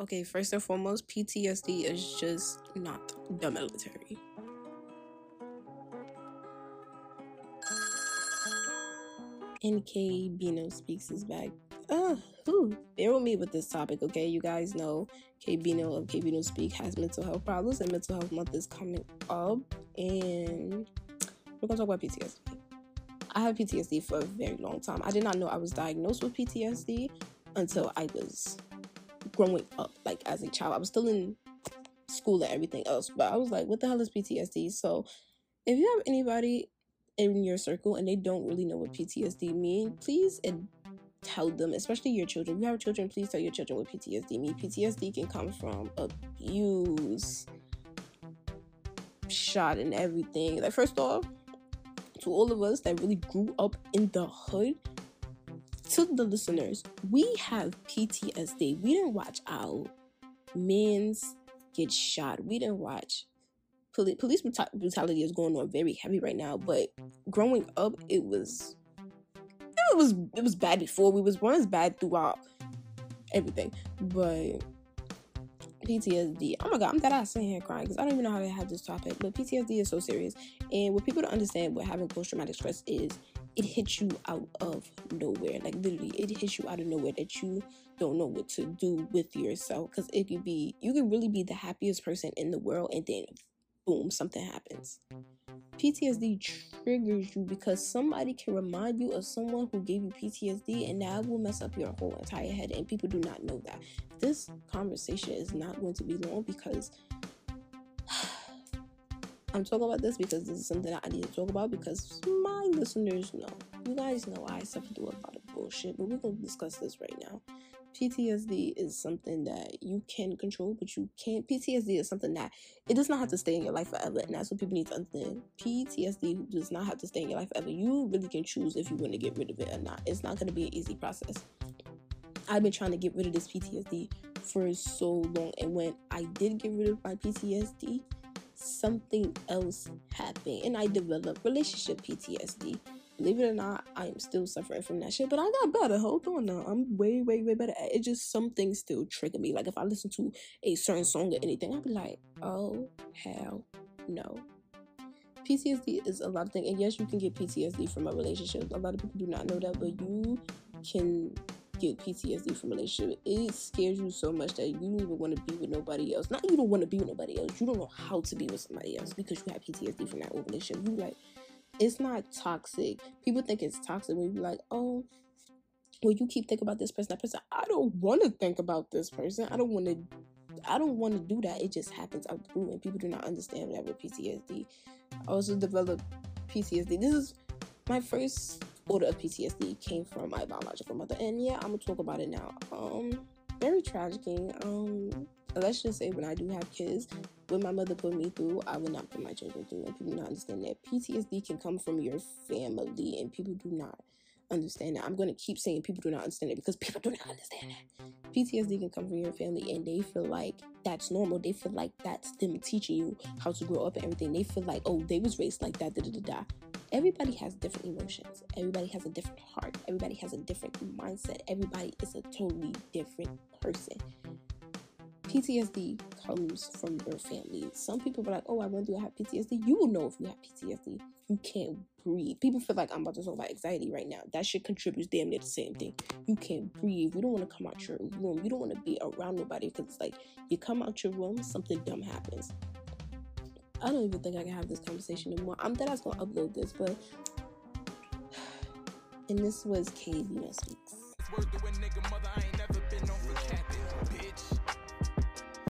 Okay, first and foremost, PTSD is just not the military. NK Bino speaks is back. Uh, whew, bear with me with this topic, okay? You guys know K Bino of K Bino Speak has mental health problems, and Mental Health Month is coming up, and we're gonna talk about PTSD. I have PTSD for a very long time. I did not know I was diagnosed with PTSD until I was growing up, like as a child. I was still in school and everything else, but I was like, what the hell is PTSD? So if you have anybody in your circle and they don't really know what PTSD means, please tell them, especially your children. If you have children, please tell your children what PTSD means. PTSD can come from abuse, shot and everything. Like first off, to all of us that really grew up in the hood, to the listeners, we have PTSD. We didn't watch our men's get shot. We didn't watch police, police brutality is going on very heavy right now. But growing up, it was it was it was bad before we was born. It's bad throughout everything. But PTSD. Oh my god, I'm that ass sitting here crying because I don't even know how to have this topic. But PTSD is so serious, and what people don't understand what having post traumatic stress is, it hits you out of nowhere. Like literally, it hits you out of nowhere that you don't know what to do with yourself. Because it could be, you can really be the happiest person in the world, and then boom, something happens. PTSD triggers you because somebody can remind you of someone who gave you PTSD, and that will mess up your whole entire head. And people do not know that. This conversation is not going to be long because I'm talking about this because this is something that I need to talk about because my listeners know. You guys know I suffer through a lot of bullshit, but we're to discuss this right now. PTSD is something that you can control, but you can't. PTSD is something that it does not have to stay in your life forever, and that's what people need to understand. PTSD does not have to stay in your life forever. You really can choose if you want to get rid of it or not. It's not going to be an easy process. I've been trying to get rid of this PTSD for so long, and when I did get rid of my PTSD, something else happened, and I developed relationship PTSD believe it or not, I am still suffering from that shit. But I got better. Hold on now. I'm way, way, way better. It just some things still trigger me. Like if I listen to a certain song or anything, I'll be like, oh hell no. PTSD is a lot of things, and yes, you can get PTSD from a relationship. A lot of people do not know that, but you can get PTSD from a relationship. It scares you so much that you don't even want to be with nobody else. Not you don't want to be with nobody else. You don't know how to be with somebody else because you have PTSD from that old relationship. You like it's not toxic. People think it's toxic when you like, oh, well, you keep thinking about this person, that person. I don't want to think about this person. I don't want to. I don't want to do that. It just happens out the blue, and people do not understand with PTSD. I also developed PTSD. This is my first order of PTSD came from my biological mother, and yeah, I'm gonna talk about it now. Um, very tragic. Um, let's just say when I do have kids, what my mother put me through, I would not put my children through. And people do not understand that PTSD can come from your family, and people do not understand that. I'm going to keep saying people do not understand it because people do not understand that. PTSD can come from your family, and they feel like that's normal. They feel like that's them teaching you how to grow up and everything. They feel like, oh, they was raised like that, da da da da. Everybody has different emotions. Everybody has a different heart. Everybody has a different mindset. Everybody is a totally different person. PTSD comes from your family. Some people are like, oh, I wonder do I have PTSD. You will know if you have PTSD. You can't breathe. People feel like I'm about to talk about anxiety right now. That shit contributes damn near the same thing. You can't breathe. You don't want to come out your room. You don't want to be around nobody because it's like you come out your room, something dumb happens. I don't even think I can have this conversation anymore. I'm dead I was gonna upload this, but and this was K Bino Speaks.